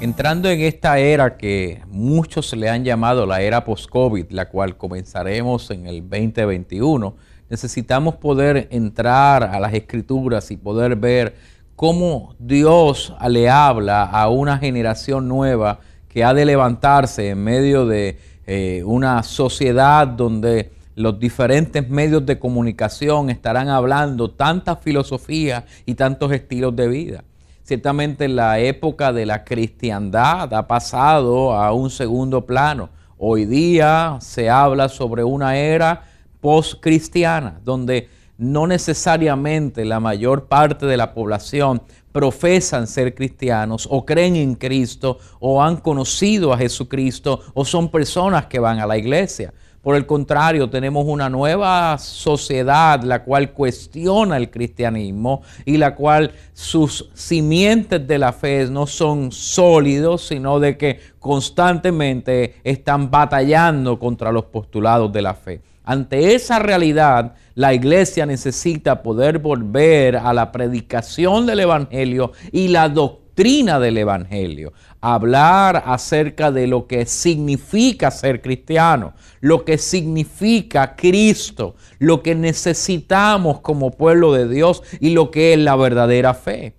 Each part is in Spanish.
Entrando en esta era que muchos le han llamado la era post-COVID, la cual comenzaremos en el 2021, necesitamos poder entrar a las escrituras y poder ver cómo Dios le habla a una generación nueva que ha de levantarse en medio de eh, una sociedad donde los diferentes medios de comunicación estarán hablando tantas filosofías y tantos estilos de vida. Ciertamente la época de la cristiandad ha pasado a un segundo plano. Hoy día se habla sobre una era post-cristiana, donde no necesariamente la mayor parte de la población profesan ser cristianos o creen en Cristo o han conocido a Jesucristo o son personas que van a la iglesia. Por el contrario, tenemos una nueva sociedad la cual cuestiona el cristianismo y la cual sus simientes de la fe no son sólidos, sino de que constantemente están batallando contra los postulados de la fe. Ante esa realidad, la iglesia necesita poder volver a la predicación del Evangelio y la doctrina del Evangelio. Hablar acerca de lo que significa ser cristiano, lo que significa Cristo, lo que necesitamos como pueblo de Dios y lo que es la verdadera fe.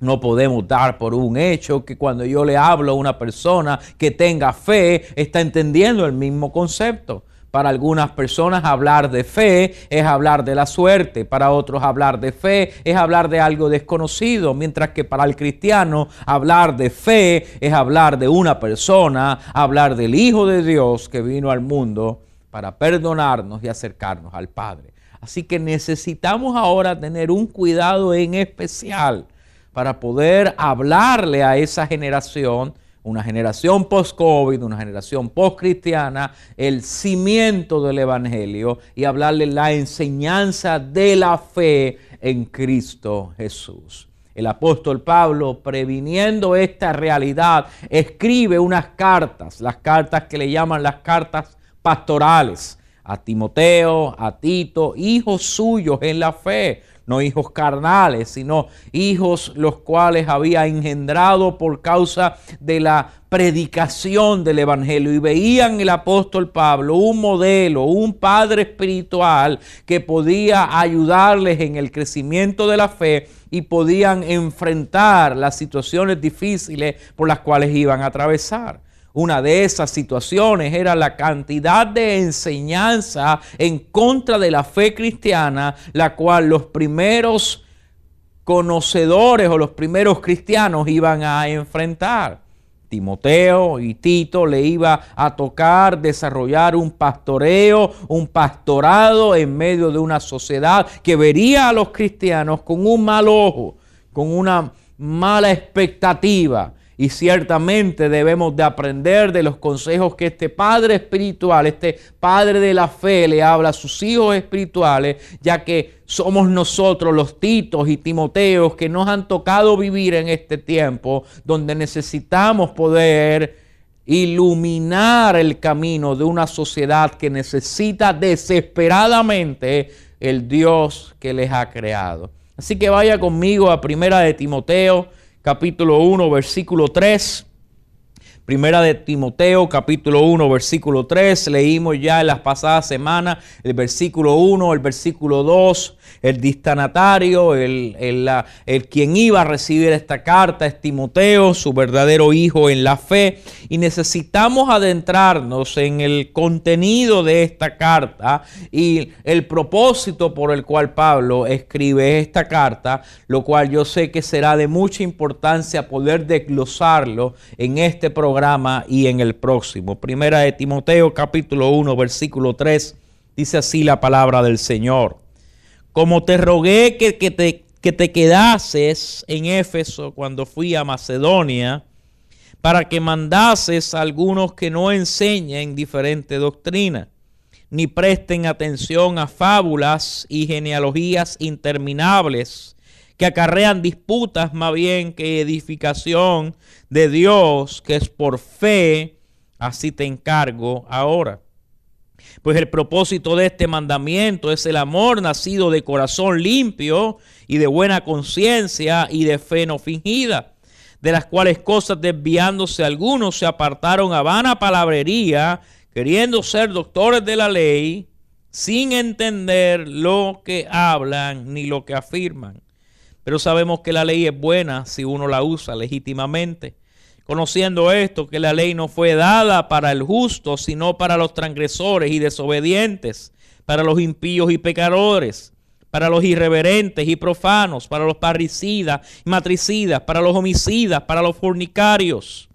No podemos dar por un hecho que cuando yo le hablo a una persona que tenga fe, está entendiendo el mismo concepto. Para algunas personas hablar de fe es hablar de la suerte, para otros hablar de fe es hablar de algo desconocido, mientras que para el cristiano hablar de fe es hablar de una persona, hablar del Hijo de Dios que vino al mundo para perdonarnos y acercarnos al Padre. Así que necesitamos ahora tener un cuidado en especial para poder hablarle a esa generación una generación post-COVID, una generación post-cristiana, el cimiento del Evangelio y hablarle la enseñanza de la fe en Cristo Jesús. El apóstol Pablo, previniendo esta realidad, escribe unas cartas, las cartas que le llaman las cartas pastorales, a Timoteo, a Tito, hijos suyos en la fe, no hijos carnales, sino hijos los cuales había engendrado por causa de la predicación del Evangelio y veían el apóstol Pablo un modelo, un padre espiritual que podía ayudarles en el crecimiento de la fe y podían enfrentar las situaciones difíciles por las cuales iban a atravesar. Una de esas situaciones era la cantidad de enseñanza en contra de la fe cristiana, la cual los primeros conocedores o los primeros cristianos iban a enfrentar. Timoteo y Tito le iba a tocar desarrollar un pastoreo, un pastorado en medio de una sociedad que vería a los cristianos con un mal ojo, con una mala expectativa y ciertamente debemos de aprender de los consejos que este Padre espiritual, este Padre de la fe le habla a sus hijos espirituales, ya que somos nosotros los Titos y Timoteos que nos han tocado vivir en este tiempo donde necesitamos poder iluminar el camino de una sociedad que necesita desesperadamente el Dios que les ha creado. Así que vaya conmigo a Primera de Timoteo capítulo 1, versículo 3. Primera de Timoteo, capítulo 1, versículo 3. Leímos ya en las pasadas semanas el versículo 1, el versículo 2 el distanatario, el, el, quien iba a recibir esta carta es Timoteo, su verdadero hijo en la fe. Y necesitamos adentrarnos en el contenido de esta carta y el propósito por el cual Pablo escribe esta carta, lo cual yo sé que será de mucha importancia poder desglosarlo en este programa y en el próximo. Primera de Timoteo capítulo 1 versículo 3 dice así la palabra del Señor como te rogué que, te, que te quedases en Éfeso cuando fui a Macedonia, para que mandases a algunos que no enseñen diferente doctrina, ni presten atención a fábulas y genealogías interminables que acarrean disputas más bien que edificación de Dios, que es por fe, así te encargo ahora. Pues el propósito de este mandamiento es el amor nacido de corazón limpio y de buena conciencia y de fe no fingida, de las cuales cosas desviándose algunos se apartaron a vana palabrería, queriendo ser doctores de la ley, sin entender lo que hablan ni lo que afirman. Pero sabemos que la ley es buena si uno la usa legítimamente. Conociendo esto, que la ley no fue dada para el justo, sino para los transgresores y desobedientes, para los impíos y pecadores, para los irreverentes y profanos, para los parricidas y matricidas, para los homicidas, para los fornicarios,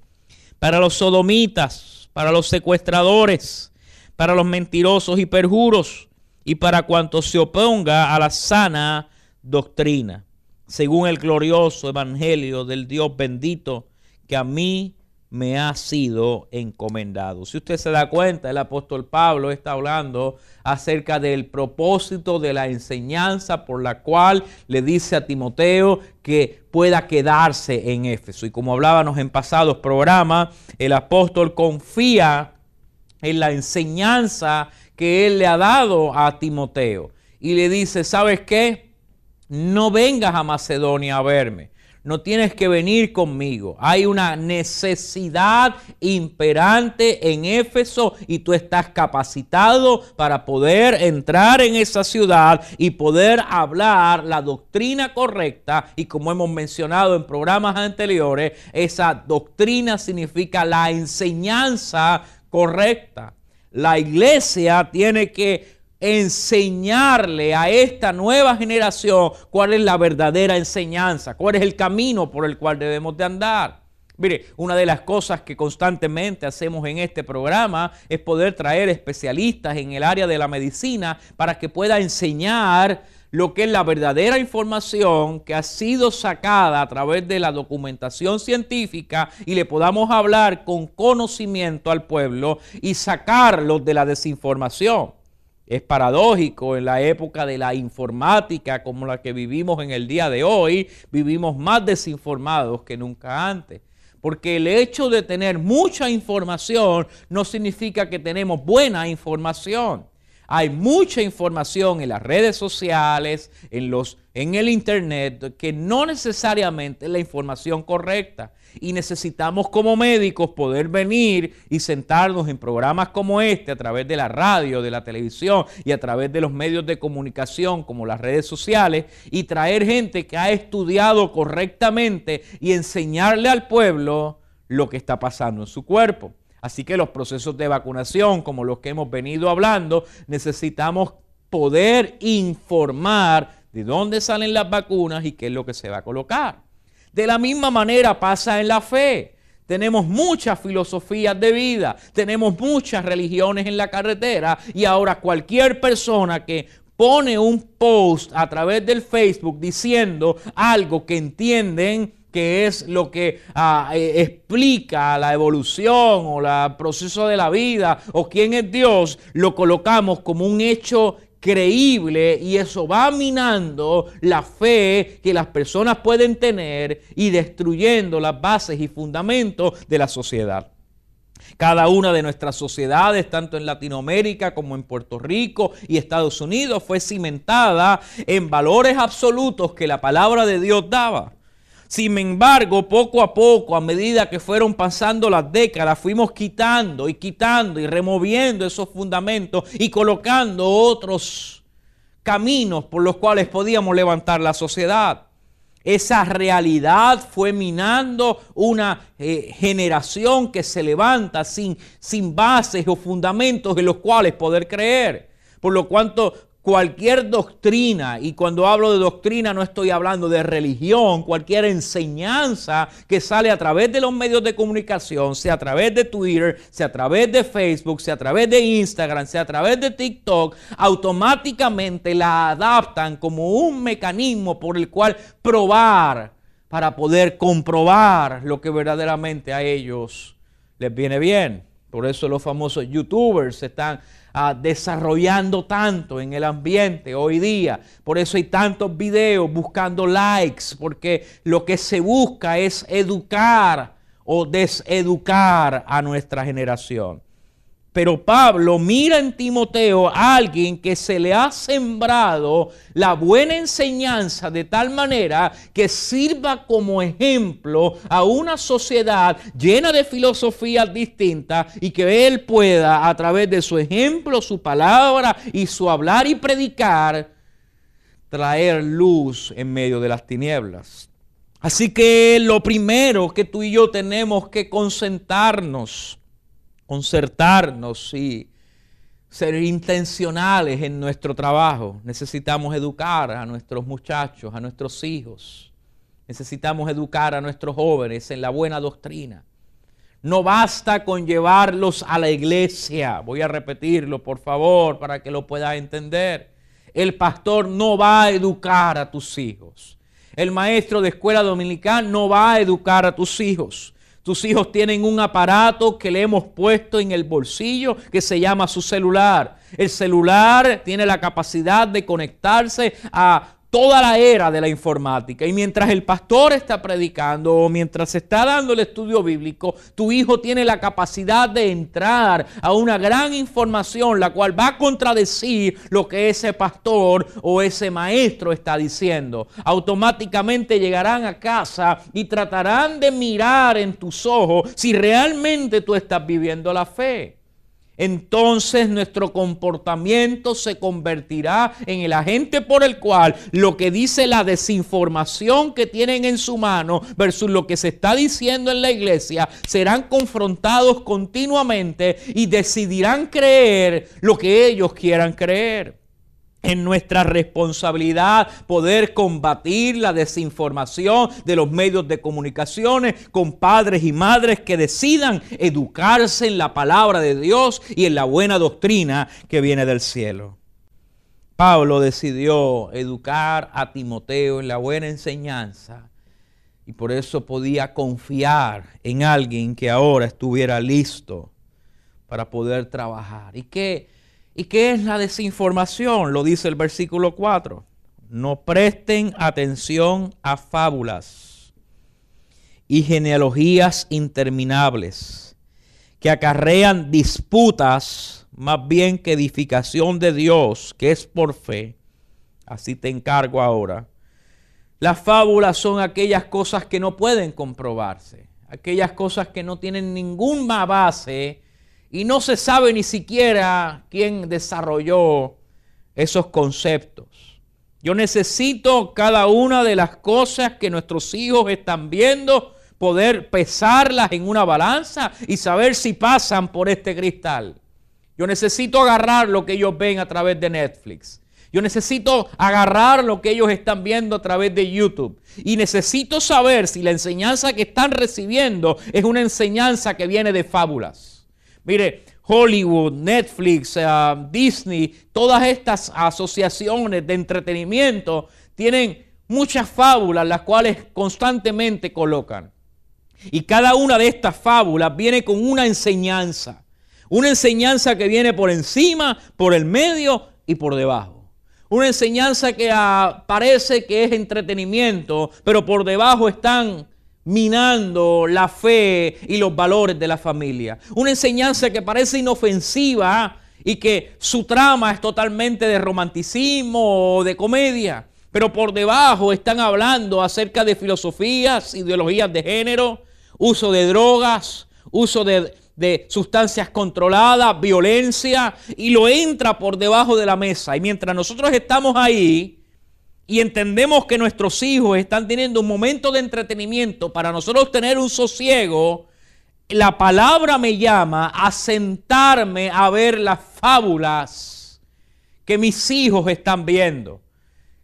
para los sodomitas, para los secuestradores, para los mentirosos y perjuros, y para cuanto se oponga a la sana doctrina, según el glorioso evangelio del Dios bendito que a mí me ha sido encomendado. Si usted se da cuenta, el apóstol Pablo está hablando acerca del propósito de la enseñanza por la cual le dice a Timoteo que pueda quedarse en Éfeso. Y como hablábamos en pasados programas, el apóstol confía en la enseñanza que él le ha dado a Timoteo. Y le dice, ¿sabes qué? No vengas a Macedonia a verme no tienes que venir conmigo. Hay una necesidad imperante en Éfeso y tú estás capacitado para poder entrar en esa ciudad y poder hablar la doctrina correcta. Y como hemos mencionado en programas anteriores, esa doctrina significa la enseñanza correcta. La iglesia tiene que enseñarle a esta nueva generación cuál es la verdadera enseñanza, cuál es el camino por el cual debemos de andar. Mire, una de las cosas que constantemente hacemos en este programa es poder traer especialistas en el área de la medicina para que pueda enseñar lo que es la verdadera información que ha sido sacada a través de la documentación científica y le podamos hablar con conocimiento al pueblo y sacarlos de la desinformación. Es paradójico en la época de la informática como la que vivimos en el día de hoy, vivimos más desinformados que nunca antes. Porque el hecho de tener mucha información no significa que tenemos buena información. Hay mucha información en las redes sociales, en, los, en el Internet, que no necesariamente es la información correcta y necesitamos como médicos poder venir y sentarnos en programas como este a través de la radio, de la televisión y a través de los medios de comunicación como las redes sociales y traer gente que ha estudiado correctamente y enseñarle al pueblo lo que está pasando en su cuerpo. Así que los procesos de vacunación, como los que hemos venido hablando, necesitamos poder informar de dónde salen las vacunas y qué es lo que se va a colocar. De la misma manera pasa en la fe. Tenemos muchas filosofías de vida, tenemos muchas religiones en la carretera y ahora cualquier persona que pone un post a través del Facebook diciendo algo que entienden que es lo que ah, eh, explica la evolución o el proceso de la vida o quién es Dios, lo colocamos como un hecho creíble y eso va minando la fe que las personas pueden tener y destruyendo las bases y fundamentos de la sociedad. Cada una de nuestras sociedades, tanto en Latinoamérica como en Puerto Rico y Estados Unidos, fue cimentada en valores absolutos que la palabra de Dios daba. Sin embargo, poco a poco, a medida que fueron pasando las décadas, fuimos quitando y quitando y removiendo esos fundamentos y colocando otros caminos por los cuales podíamos levantar la sociedad. Esa realidad fue minando una eh, generación que se levanta sin, sin bases o fundamentos en los cuales poder creer. Por lo cuanto cualquier doctrina, y cuando hablo de doctrina no estoy hablando de religión, cualquier enseñanza que sale a través de los medios de comunicación, sea a través de Twitter, sea a través de Facebook, sea a través de Instagram, sea a través de TikTok, automáticamente la adaptan como un mecanismo por el cual probar para poder comprobar lo que verdaderamente a ellos les viene bien. Por eso los famosos youtubers se están ah, desarrollando tanto en el ambiente hoy día. Por eso hay tantos videos buscando likes, porque lo que se busca es educar o deseducar a nuestra generación. Pero Pablo mira en Timoteo a alguien que se le ha sembrado la buena enseñanza de tal manera que sirva como ejemplo a una sociedad llena de filosofías distintas y que él pueda a través de su ejemplo, su palabra y su hablar y predicar traer luz en medio de las tinieblas. Así que lo primero que tú y yo tenemos que concentrarnos concertarnos y ser intencionales en nuestro trabajo. Necesitamos educar a nuestros muchachos, a nuestros hijos. Necesitamos educar a nuestros jóvenes en la buena doctrina. No basta con llevarlos a la iglesia. Voy a repetirlo, por favor, para que lo puedas entender. El pastor no va a educar a tus hijos. El maestro de escuela dominical no va a educar a tus hijos. Tus hijos tienen un aparato que le hemos puesto en el bolsillo que se llama su celular. El celular tiene la capacidad de conectarse a toda la era de la informática. Y mientras el pastor está predicando o mientras se está dando el estudio bíblico, tu hijo tiene la capacidad de entrar a una gran información, la cual va a contradecir lo que ese pastor o ese maestro está diciendo. Automáticamente llegarán a casa y tratarán de mirar en tus ojos si realmente tú estás viviendo la fe entonces nuestro comportamiento se convertirá en el agente por el cual lo que dice la desinformación que tienen en su mano versus lo que se está diciendo en la iglesia serán confrontados continuamente y decidirán creer lo que ellos quieran creer en nuestra responsabilidad poder combatir la desinformación de los medios de comunicaciones con padres y madres que decidan educarse en la palabra de Dios y en la buena doctrina que viene del cielo. Pablo decidió educar a Timoteo en la buena enseñanza y por eso podía confiar en alguien que ahora estuviera listo para poder trabajar. ¿Y qué? ¿Y qué es la desinformación? Lo dice el versículo 4. No presten atención a fábulas y genealogías interminables que acarrean disputas más bien que edificación de Dios, que es por fe. Así te encargo ahora. Las fábulas son aquellas cosas que no pueden comprobarse, aquellas cosas que no tienen ninguna base y no se sabe ni siquiera quién desarrolló esos conceptos. Yo necesito cada una de las cosas que nuestros hijos están viendo, poder pesarlas en una balanza y saber si pasan por este cristal. Yo necesito agarrar lo que ellos ven a través de Netflix. Yo necesito agarrar lo que ellos están viendo a través de YouTube. Y necesito saber si la enseñanza que están recibiendo es una enseñanza que viene de fábulas Mire, Hollywood, Netflix, eh, Disney, todas estas asociaciones de entretenimiento tienen muchas fábulas las cuales constantemente colocan. Y cada una de estas fábulas viene con una enseñanza. Una enseñanza que viene por encima, por el medio y por debajo. Una enseñanza que parece que es entretenimiento, pero por debajo están minando la fe y los valores de la familia. Una enseñanza que parece inofensiva y que su trama es totalmente de romanticismo o de comedia, pero por debajo están hablando acerca de filosofías, ideologías de género, uso de drogas, uso de, sustancias controladas, violencia, y lo entra por debajo de la mesa. Y mientras nosotros estamos ahí, y entendemos que nuestros hijos están teniendo un momento de entretenimiento. Para nosotros tener un sosiego, la palabra me llama a sentarme a ver las fábulas que mis hijos están viendo,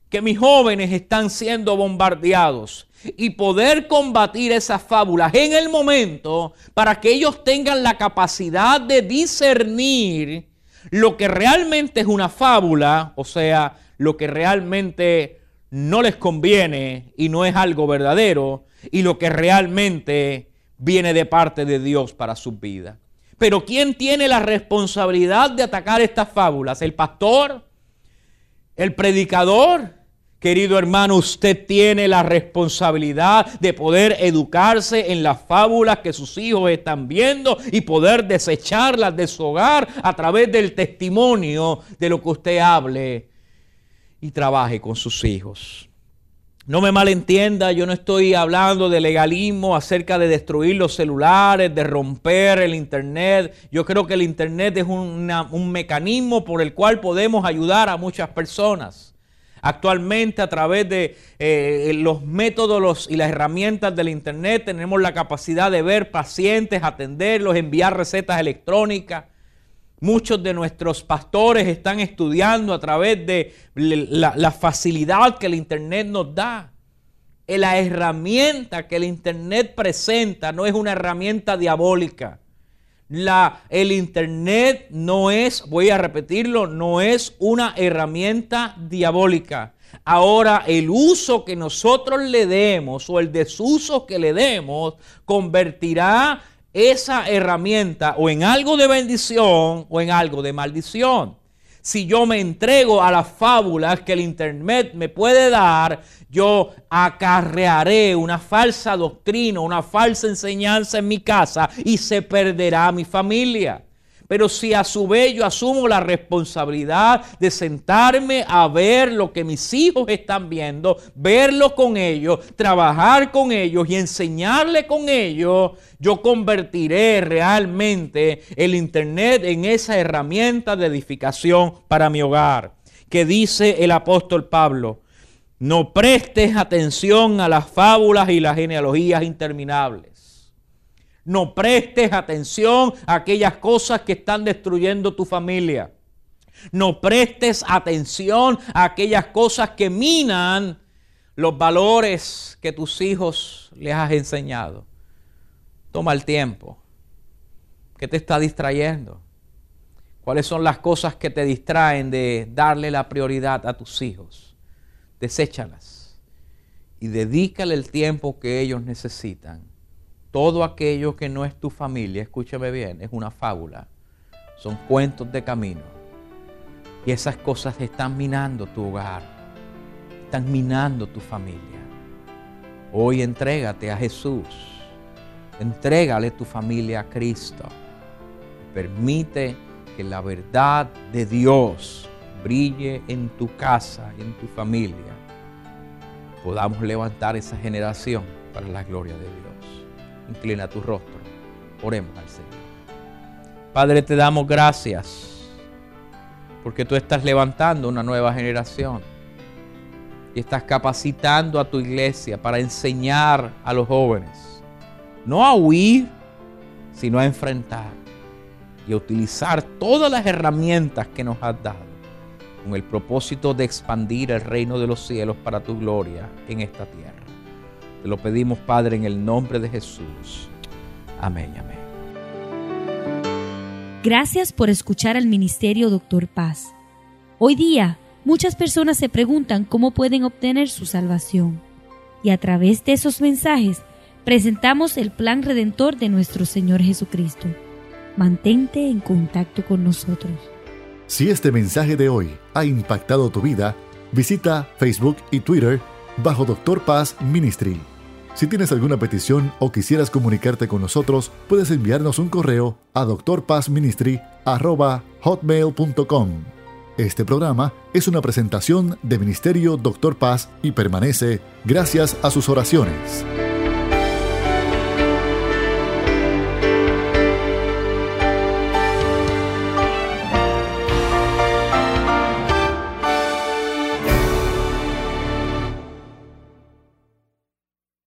que mis jóvenes están siendo bombardeados y poder combatir esas fábulas en el momento para que ellos tengan la capacidad de discernir lo que realmente es una fábula, o sea, lo que realmente no les conviene y no es algo verdadero y lo que realmente viene de parte de Dios para su vida. Pero ¿quién tiene la responsabilidad de atacar estas fábulas? ¿El pastor? ¿El predicador? Querido hermano, usted tiene la responsabilidad de poder educarse en las fábulas que sus hijos están viendo y poder desecharlas de su hogar a través del testimonio de lo que usted hable y trabaje con sus hijos. No me malentienda, yo no estoy hablando de legalismo acerca de destruir los celulares, de romper el Internet. Yo creo que el Internet es un mecanismo por el cual podemos ayudar a muchas personas. Actualmente a través de eh, los métodos y las herramientas del Internet tenemos la capacidad de ver pacientes, atenderlos, enviar recetas electrónicas. Muchos de nuestros pastores están estudiando a través de la, facilidad que el Internet nos da. La herramienta que el Internet presenta no es una herramienta diabólica. El Internet no es, voy a repetirlo, no es una herramienta diabólica. Ahora el uso que nosotros le demos o el desuso que le demos convertirá esa herramienta o en algo de bendición o en algo de maldición. Si yo me entrego a las fábulas que el Internet me puede dar, yo acarrearé una falsa doctrina, una falsa enseñanza en mi casa y se perderá mi familia. Pero si a su vez yo asumo la responsabilidad de sentarme a ver lo que mis hijos están viendo, verlo con ellos, trabajar con ellos y enseñarle con ellos, yo convertiré realmente el Internet en esa herramienta de edificación para mi hogar. Que dice el apóstol Pablo, no prestes atención a las fábulas y las genealogías interminables no prestes atención a aquellas cosas que están destruyendo tu familia. No prestes atención a aquellas cosas que minan los valores que tus hijos les has enseñado. Toma el tiempo. ¿Qué te está distrayendo? ¿Cuáles son las cosas que te distraen de darle la prioridad a tus hijos? Deséchalas y dedícale el tiempo que ellos necesitan todo aquello que no es tu familia, escúchame bien, es una fábula. Son cuentos de camino. Y esas cosas están minando tu hogar, están minando tu familia. Hoy entrégate a Jesús. Entrégale tu familia a Cristo. Permite que la verdad de Dios brille en tu casa en tu familia. Podamos levantar esa generación para la gloria de Dios. Inclina tu rostro. Oremos al Señor. Padre, te damos gracias porque tú estás levantando una nueva generación y estás capacitando a tu iglesia para enseñar a los jóvenes, no a huir, sino a enfrentar y a utilizar todas las herramientas que nos has dado con el propósito de expandir el reino de los cielos para tu gloria en esta tierra. Te lo pedimos, Padre, en el nombre de Jesús. Amén, amén. Gracias por escuchar al Ministerio Doctor Paz. Hoy día, muchas personas se preguntan cómo pueden obtener su salvación. Y a través de esos mensajes, presentamos el plan redentor de nuestro Señor Jesucristo. Mantente en contacto con nosotros. Si este mensaje de hoy ha impactado tu vida, visita Facebook y Twitter bajo Doctor Paz Ministry si tienes alguna petición o quisieras comunicarte con nosotros, puedes enviarnos un correo a drpazministry.hotmail.com. Este programa es una presentación de Ministerio Doctor Paz y permanece gracias a sus oraciones.